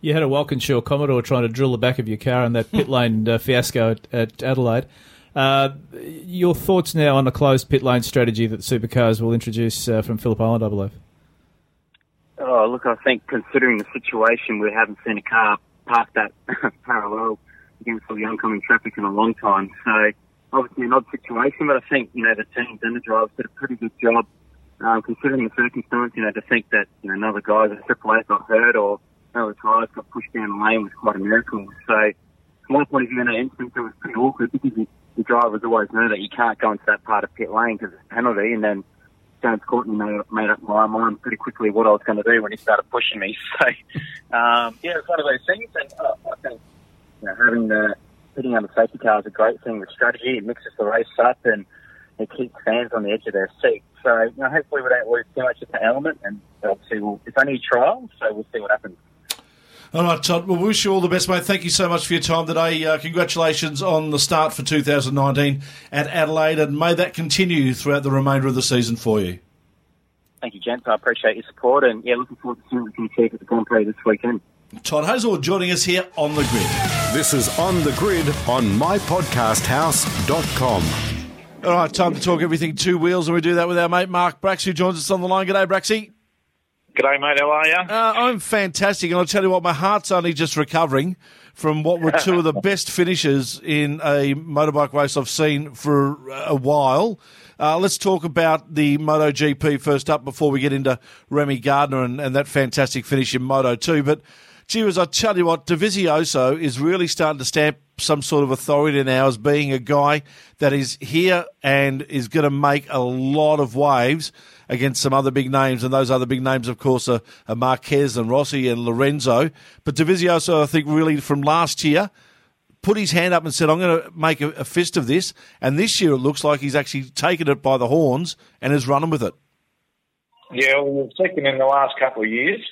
You had a Walkinshaw Commodore trying to drill the back of your car in that pit lane uh, fiasco at, at Adelaide. Uh, your thoughts now on a closed pit lane strategy that supercars will introduce uh, from Phillip Island, I believe? Oh, look, I think considering the situation, we haven't seen a car park that parallel against all the oncoming traffic in a long time. So obviously an odd situation, but I think, you know, the teams and the drivers did a pretty good job um, considering the circumstance, you know, to think that, you know, another guy Triple A got hurt or another tyres got pushed down the lane was quite a miracle. So from my point of view in that instance, it was pretty awkward because the, the drivers always know that you can't go into that part of pit lane because it's a penalty and then James Courtney made, made up my mind pretty quickly what I was going to do when he started pushing me. So, um, yeah, it's one of those things. And uh, I think you know, having the putting on the safety car is a great thing with strategy. It mixes the race up and it keeps fans on the edge of their seat. So, you know, hopefully we don't lose too much of the element. And obviously, we'll, it's only a trial, so we'll see what happens. All right, Todd. Well, we wish you all the best, mate. Thank you so much for your time today. Uh, congratulations on the start for 2019 at Adelaide, and may that continue throughout the remainder of the season for you. Thank you, gents. I appreciate your support, and yeah, looking forward to seeing what we can achieve at the Grand Prix this weekend. Todd Hazel joining us here on the grid. This is On the Grid on mypodcasthouse.com. All right, time to talk everything two wheels, and we do that with our mate Mark Bracks, who joins us on the line. G'day, Braxy. G'day, mate. How are you? Uh, I'm fantastic, and I'll tell you what, my heart's only just recovering from what were two of the best finishes in a motorbike race I've seen for a while. Uh, let's talk about the MotoGP first up before we get into Remy Gardner and, and that fantastic finish in Moto 2. But, gee whiz, I tell you what, Dovizioso is really starting to stamp some sort of authority now as being a guy that is here and is going to make a lot of waves against some other big names. And those other big names, of course, are, are Marquez and Rossi and Lorenzo. But Dovizioso, I think, really from last year, put his hand up and said, I'm going to make a, a fist of this. And this year it looks like he's actually taken it by the horns and is running with it. Yeah, well, we've taken in the last couple of years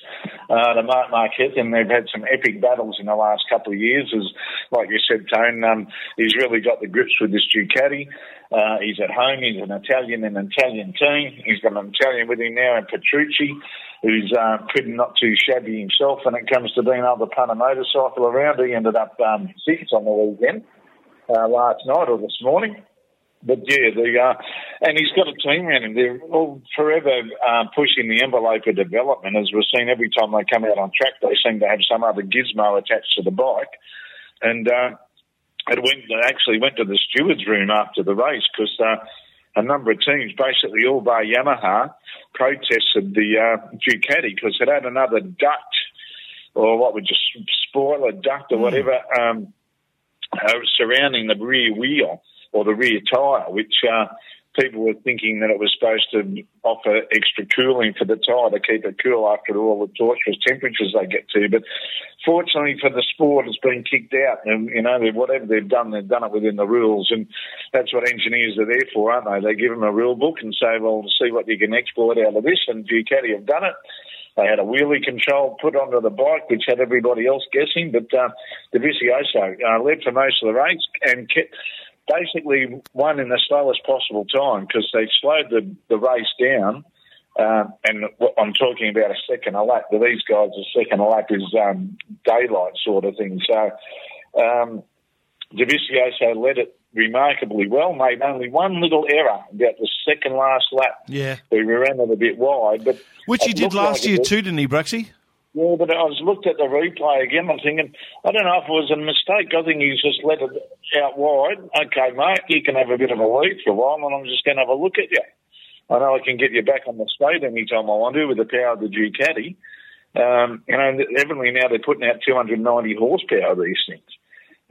uh, the Marc Marquez, and they've had some epic battles in the last couple of years. As like you said, Tone, um, he's really got the grips with this Ducati. Uh, he's at home. He's an Italian in an Italian team. He's got an Italian with him now in Petrucci, who's uh, pretty not too shabby himself when it comes to being able to punt a motorcycle around. He ended up um, sixth on the weekend uh, last night or this morning. But yeah, the uh, and he's got a team around him. They're all forever uh, pushing the envelope of development. As we've seen every time they come out on track, they seem to have some other gizmo attached to the bike. And uh, it went actually went to the stewards' room after the race because uh, a number of teams, basically all bar Yamaha, protested the uh, Ducati because it had another duct or what would just spoiler duct or whatever um, uh, surrounding the rear wheel or the rear tyre, which uh, people were thinking that it was supposed to offer extra cooling for the tyre to keep it cool after all the torturous temperatures they get to. But fortunately for the sport, it's been kicked out. And, you know, whatever they've done, they've done it within the rules. And that's what engineers are there for, aren't they? They give them a rule book and say, well, see what you can exploit out of this. And Ducati have done it. They had a wheelie control put onto the bike, which had everybody else guessing. But uh, Dovizioso uh, led for most of the race and kept, basically won in the slowest possible time because they slowed the, the race down. Um, and I'm talking about a second a lap. But these guys, a second a lap is um, daylight sort of thing. So um, Dovizioso led it remarkably well, made only one little error about the second last lap. Yeah. We ran it a bit wide. but Which he did last like year too, didn't he, Braxy? Yeah, but I was looked at the replay again. I'm thinking, I don't know if it was a mistake. I think he's just let it out wide. Okay, mate, you can have a bit of a lead for a while, and I'm just going to have a look at you. I know I can get you back on the straight anytime I want to with the power of the Ducati. Um, you know, evidently now they're putting out 290 horsepower, these things.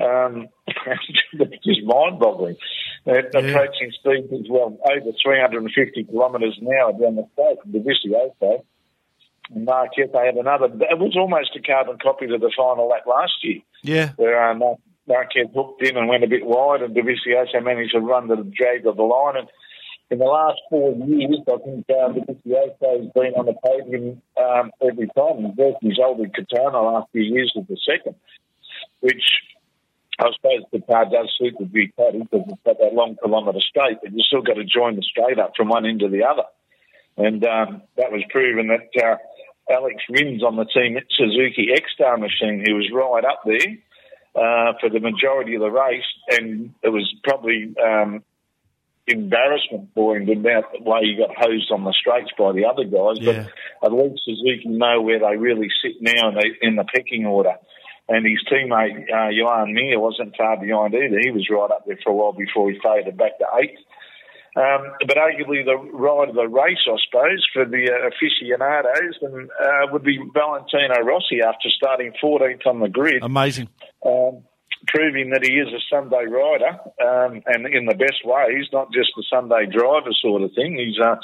Um, it's just mind-boggling. They're Yeah. approaching speeds as well, over 350 kilometres an hour down the straight from Dovizioso. And Marquez, they had another, it was almost a carbon copy to the final lap last year Yeah. where um, Marquez hooked in and went a bit wide, and Dovizioso managed to run the drag of the line. And in the last four years, I think uh, Dovizioso has been on the podium um, every time. He's versus his older Katana last few years with the second, which I suppose the car does suit the Ducati because it's got that long kilometre straight, but you've still got to join the straight up from one end to the other. And um, that was proven that uh, Alex Rins on the team at Suzuki Ecstar machine, he was right up there uh, for the majority of the race, and it was probably um, embarrassment for him about the way he got hosed on the straights by the other guys. Yeah. But at least Suzuki know where they really sit now in the, in the pecking order. And his teammate, uh, Joan Mir, wasn't far behind either. He was right up there for a while before he faded back to eighth. Um, but arguably the ride of the race, I suppose, for the uh, aficionados and, uh, would be Valentino Rossi after starting 14th on the grid Amazing. um, proving that he is a Sunday rider um, and in the best way. He's not just a Sunday driver sort of thing. He's uh,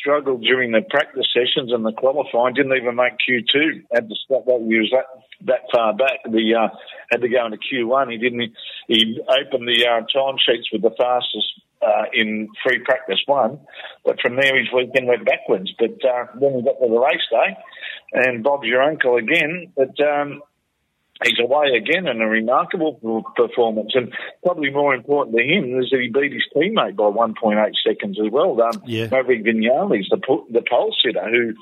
struggled during the practice sessions and the qualifying, didn't even make Q2. Had to stop that. He was that, that far back. The uh, had to go into Q1. He didn't. He opened the uh, time sheets with the fastest. Uh, in free practice one, but from there his weekend went backwards. But uh, then we got to the race day, and Bob's your uncle again. But um, he's away again in a remarkable performance. And probably more important to him is that he beat his teammate by 1.8 seconds as well. Um, Yeah. Maverick Vinales, the, the pole sitter, who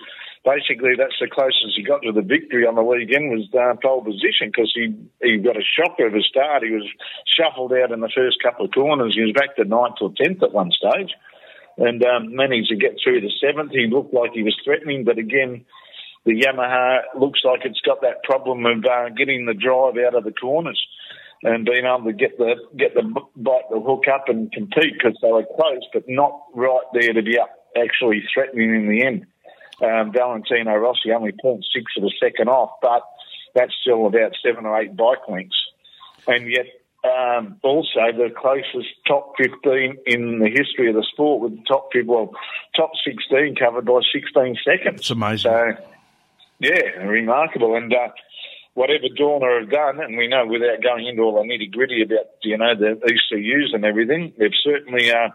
basically that's the closest he got to the victory on the weekend was uh, pole position because he, he got a shocker of a start. He was shuffled out in the first couple of corners. He was back to ninth or tenth at one stage and um, managed to get through the seventh. He looked like he was threatening, but again, the Yamaha looks like it's got that problem of uh, getting the drive out of the corners and being able to get the get the bite the hook up and compete because they were close, but not right there to be up actually threatening in the end. Um, Valentino Rossi only 0.6 of a second off, but that's still about seven or eight bike lengths, and yet. Um, also, the closest top 15 in the history of the sport, with the top 15, well, top 16 covered by 16 seconds. It's amazing. So, yeah, remarkable. And uh, whatever Dorna have done, and we know without going into all the nitty gritty about you know the ECUs and everything, they've certainly uh,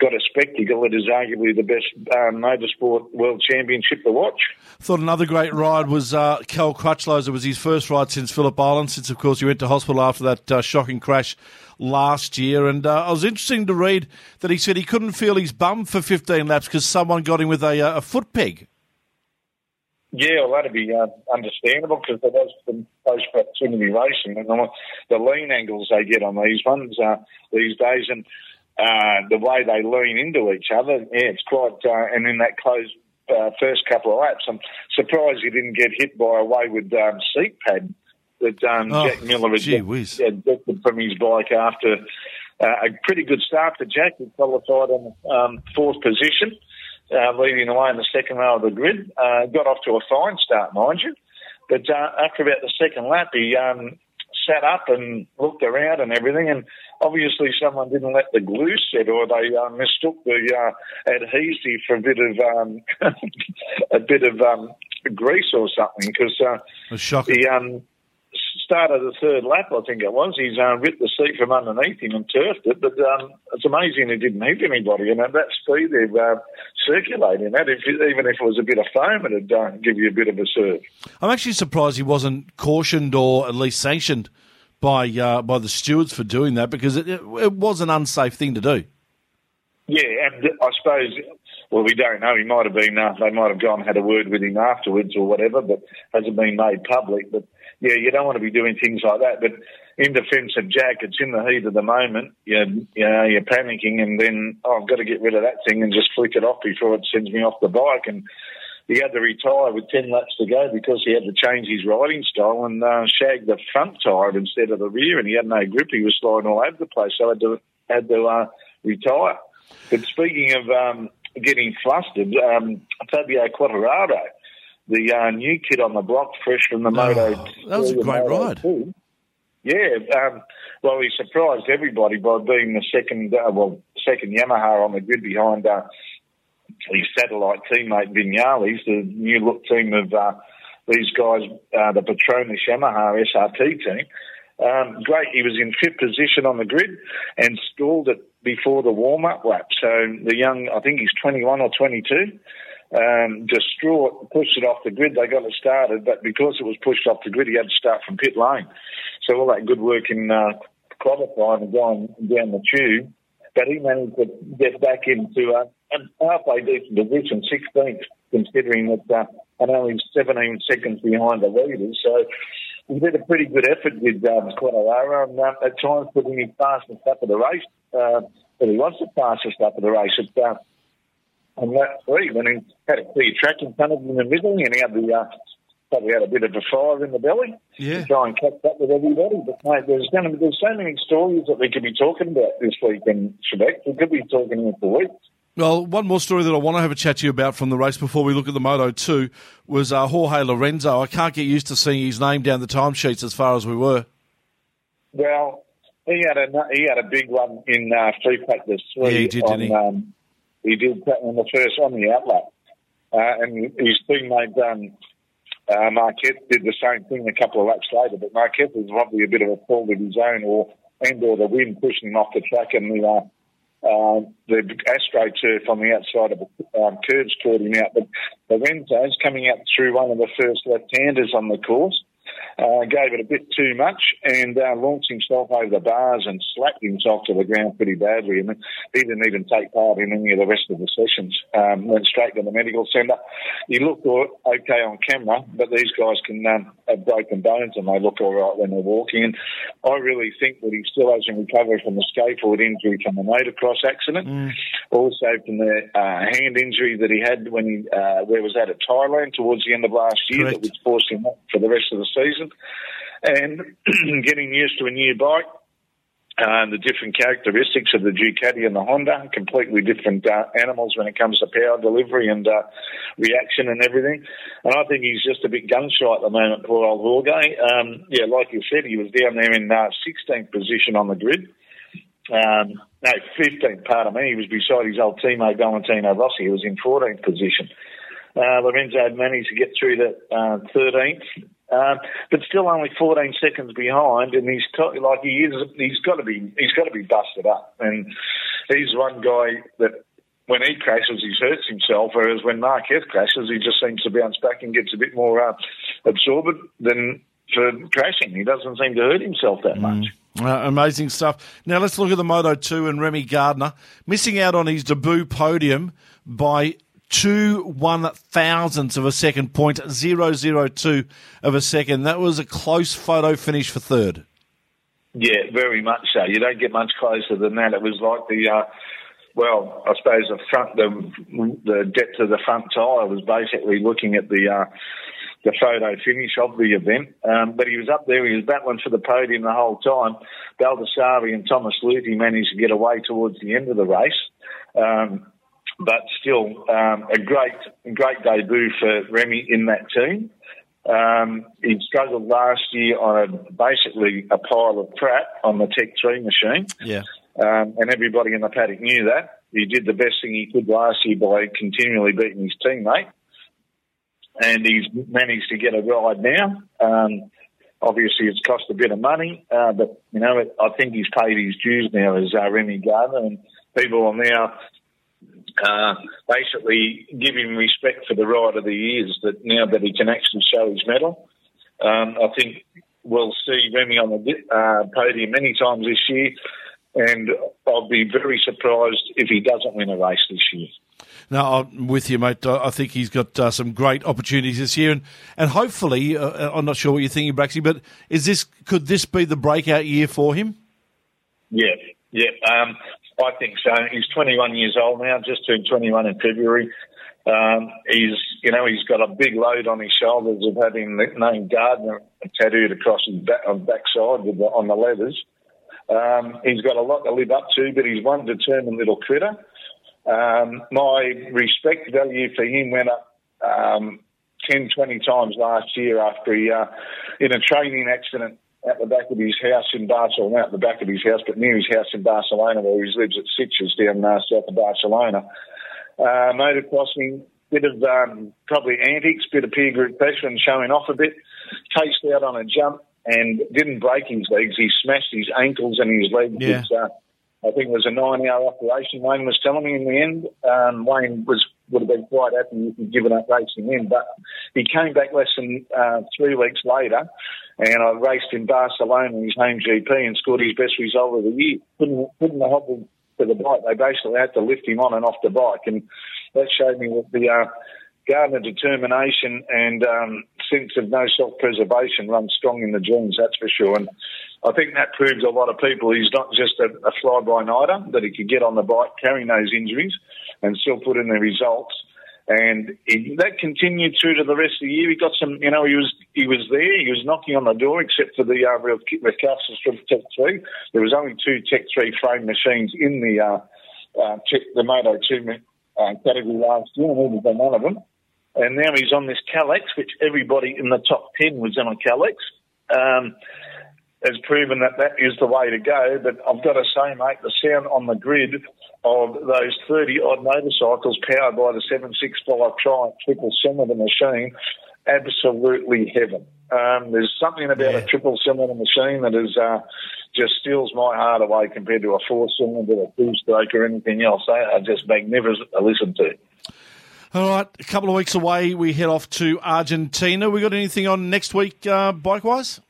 got a spectacle that is arguably the best uh, motorsport world championship to watch. Thought another great ride was uh, Cal Crutchlow's. It was his first ride since Phillip Island, since, of course, he went to hospital after that uh, shocking crash last year. And uh, I was interesting to read that he said he couldn't feel his bum for 15 laps because someone got him with a, uh, a foot peg. Yeah, well, that'd be uh, understandable because there was some close proximity racing, and the, lean angles they get on these ones uh, these days, and uh, the way they lean into each other, yeah, it's quite. Uh, and in that close uh, first couple of laps, I'm surprised he didn't get hit by a wayward um, seat pad that um, Oh, Jack Miller had ejected from his bike after uh, a pretty good start for Jack. He qualified on um, fourth position uh, leading way in the second row of the grid. Uh, got off to a fine start, mind you. But uh, after about the second lap, he um, sat up and looked around and everything. And obviously, someone didn't let the glue set, or they uh, mistook the uh, adhesive for a bit of um, a bit of um, grease or something. Because uh, shocking. the um, start of the third lap, I think it was, he's uh, ripped the seat from underneath him and turfed it. But um, it's amazing he didn't hit anybody. And at that speed, they're uh, circulating that. If, even if it was a bit of foam, it'd uh, give you a bit of a surge. I'm actually surprised he wasn't cautioned or at least sanctioned by uh, by the stewards for doing that because it, it, it was an unsafe thing to do. Yeah, and I suppose. Well, we don't know. He might have been. Uh, they might have gone and had a word with him afterwards or whatever, but hasn't been made public. But yeah, you don't want to be doing things like that. But in defence of Jack, it's in the heat of the moment. You you know, you're panicking, and then oh, I've got to get rid of that thing and just flick it off before it sends me off the bike. And he had to retire with ten laps to go because he had to change his riding style and uh, shag the front tyre instead of the rear, and he had no grip. He was sliding all over the place, so I had to had to uh, retire. But speaking of um, getting flustered. Um, Fabio Quartararo, the uh, new kid on the block, fresh from the Moto. Oh, that was a great Moto ride. two. Yeah, um, well, he surprised everybody by being the second, uh, well, second Yamaha on the grid behind uh, his satellite teammate Vinales, the new look team of uh, these guys, uh, the Petronas Yamaha SRT team. Um, great. He was in fifth position on the grid and stalled it before the warm up lap. So the young, I think he's 21 or 22, um, distraught, pushed it off the grid. They got it started, but because it was pushed off the grid, he had to start from pit lane. So all that good work in uh, qualifying and going down the tube, but he managed to get back into uh, a halfway decent position, 16th, considering that uh, and only 17 seconds behind the leaders. So he did a pretty good effort with um, and uh, at times putting him fastest up of the race. Uh, but he was the fastest up of the race at uh, on lap three when he had a clear track in front of him in the middle and he had the uh, probably had a bit of a fire in the belly Yeah. to try and catch up with everybody. But mate, there's going to be, there's so many stories that we could be talking about this week in Quebec. We could be talking here for weeks. Well, one more story that I want to have a chat to you about from the race before we look at the Moto 2 was uh, Jorge Lorenzo. I can't get used to seeing his name down the timesheets as far as we were. Well, he had a he had a big one in uh, free practice three. Yeah, he did, on, didn't he? Um, he did on the first on the outlet, uh, and his teammate um, uh, Marquez did the same thing a couple of laps later. But Marquez was probably a bit of a fault of his own, or and or the wind pushing him off the track, and the uh, uh, the Astro turf on the outside of the um, curves caught him out. But Lorenzo's coming out through one of the first left-handers on the course. Uh, gave it a bit too much and uh, launched himself over the bars and slapped himself to the ground pretty badly. And he didn't even take part in any of the rest of the sessions. Um, went straight to the medical centre. He looked all okay on camera, but these guys can um, have broken bones and they look all right when they're walking. And I really think that he still hasn't recovered from the scaphoid injury from the motocross accident. Also from the uh, hand injury that he had when he, uh, where was that, at Thailand towards the end of last year Correct. that was forced him up for the rest of the season. And getting used to a new bike, uh, the different characteristics of the Ducati and the Honda, completely different uh, animals when it comes to power delivery and uh, reaction and everything. And I think he's just a bit gun shy at the moment, poor old Jorge. Um, yeah, like you said, he was down there in uh, 16th position on the grid. Um, no, 15th, pardon me. He was beside his old teammate Valentino Rossi, who was in 14th position. Uh, Lorenzo had managed to get through to uh, 13th, um, but still only 14 seconds behind. And he's like he is, he's got to be, he's got to be busted up. And he's one guy that when he crashes, he hurts himself. Whereas when Marquez crashes, he just seems to bounce back and gets a bit more uh, absorbent than for crashing. He doesn't seem to hurt himself that much. Uh, amazing stuff. Now let's look at the Moto 2 and Remy Gardner missing out on his debut podium by two one thousandths of a second, point zero zero two of a second. That was a close photo finish for third. Yeah, very much so. You don't get much closer than that. It was like the, uh, well, I suppose the front, the the depth of the front tyre was basically looking at the uh, the photo finish of the event. Um, but he was up there. He was battling for the podium the whole time. Baldassarri and Thomas Luthi managed to get away towards the end of the race. Um, but still, um, a great, great debut for Remy in that team. Um, he struggled last year on a, basically a pile of crap on the Tech 3 machine. Yeah. Um, and everybody in the paddock knew that. He did the best thing he could last year by continually beating his teammate. And he's managed to get a ride now. Um, obviously, it's cost a bit of money, uh, but, you know, I think he's paid his dues now as uh, Remy Gardner, and people are now uh, basically give him respect for the ride of the years that now that he can actually show his medal. Um, I think we'll see Remy on the uh, podium many times this year, and I'll be very surprised if he doesn't win a race this year. No, I'm with you, mate. I think he's got uh, some great opportunities this year, and and hopefully, uh, I'm not sure what you're thinking, Braxy, but is this could this be the breakout year for him? Yeah, yeah. Um, I think so. He's 21 years old now, just turned 21 in February. Um, he's, you know, he's got a big load on his shoulders of having the name Gardner tattooed across his back, on backside with the, on the leathers. Um, he's got a lot to live up to, but he's one determined little critter. Um, my respect value for him went up um, 10, 20 times last year after he, uh, in a training accident at the back of his house in Barcelona, not at the back of his house, but near his house in Barcelona, where he lives at Sitges down uh, south of Barcelona. Uh, motocrossing, bit of um, probably antics, bit of peer group pressure and showing off a bit. Cased out on a jump and didn't break his legs. He smashed his ankles and his legs. Yeah. Uh, I think it was a nine-hour operation. Wayne was telling me in the end. Um, Wayne was would have been quite happy if he'd given up racing then, but he came back less than uh, three weeks later, and I raced in Barcelona in his home GP and scored his best result of the year. Couldn't couldn't hobble to the bike. They basically had to lift him on and off the bike, and that showed me that the uh, Gardner determination and um, sense of no self-preservation runs strong in the genes, that's for sure. And I think that proves a lot of people he's not just a, a fly-by-nighter, that he could get on the bike carrying those injuries and still put in the results. And he, that continued through to the rest of the year. He got some, you know, he was he was there. He was knocking on the door, except for the uh, recalcitrance from Tech Three. There was only two Tech Three frame machines in the uh, uh, tech, the Moto Two uh, category last year, and he was on one of them. And now he's on this Kalex, which everybody in the top ten was on a Kalex. Um, has proven that that is the way to go. But I've got to say, mate, the sound on the grid of those 30 odd motorcycles powered by the 765 Triumph triple cylinder machine, absolutely heaven. Um, there's something about a triple cylinder machine that is uh, just steals my heart away compared to a four cylinder, a two stroke, or anything else. They are just magnificent to listen to. All right, a couple of weeks away, we head off to Argentina. We got anything on next week, uh, bike wise?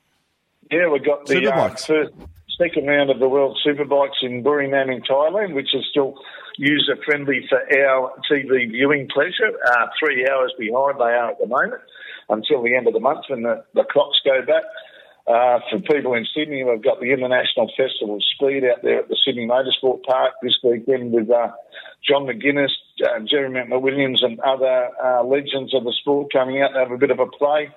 Yeah, we've got the uh, first, second round of the World Superbikes in Buriram in Thailand, which is still user friendly for our TV viewing pleasure. Uh, three hours behind they are at the moment until the end of the month when the, the clocks go back. Uh, for people in Sydney, we've got the International Festival of Speed out there at the Sydney Motorsport Park this weekend with uh, John McGuinness, uh, Jeremy McWilliams, and other uh, legends of the sport coming out to have a bit of a play.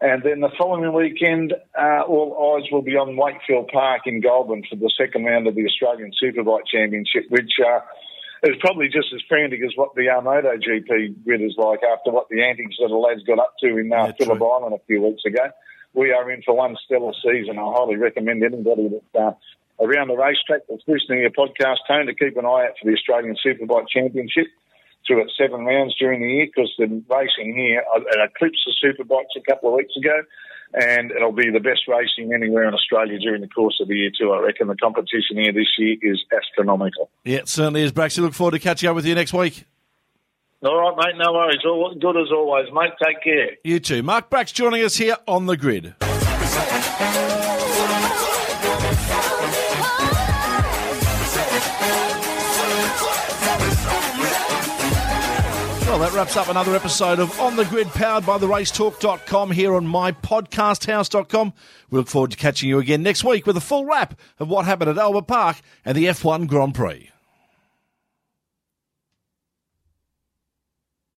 And then the following weekend, uh, all eyes will be on Wakefield Park in Goulburn for the second round of the Australian Superbike Championship, which uh, is probably just as frantic as what the uh, MotoGP grid is like after what the antics that the lads got up to in uh, Phillip. Island a few weeks ago. We are in for one stellar season. I highly recommend anybody that's uh, around the racetrack that's listening to your podcast, Tone, to keep an eye out for the Australian Superbike Championship through its seven rounds during the year because the racing here uh, it eclipsed the Superbikes a couple of weeks ago. And it'll be the best racing anywhere in Australia during the course of the year too. I reckon the competition here this year is astronomical. Yeah, it certainly is, Braxy. Look forward to catching up with you next week. All right, mate. No worries. All good as always, mate. Take care. You too. Mark Bracks joining us here on the grid. That wraps up another episode of On the Grid, powered by the racetalk.com here on mypodcasthouse.com. We look forward to catching you again next week with a full wrap of what happened at Albert Park and the F1 Grand Prix.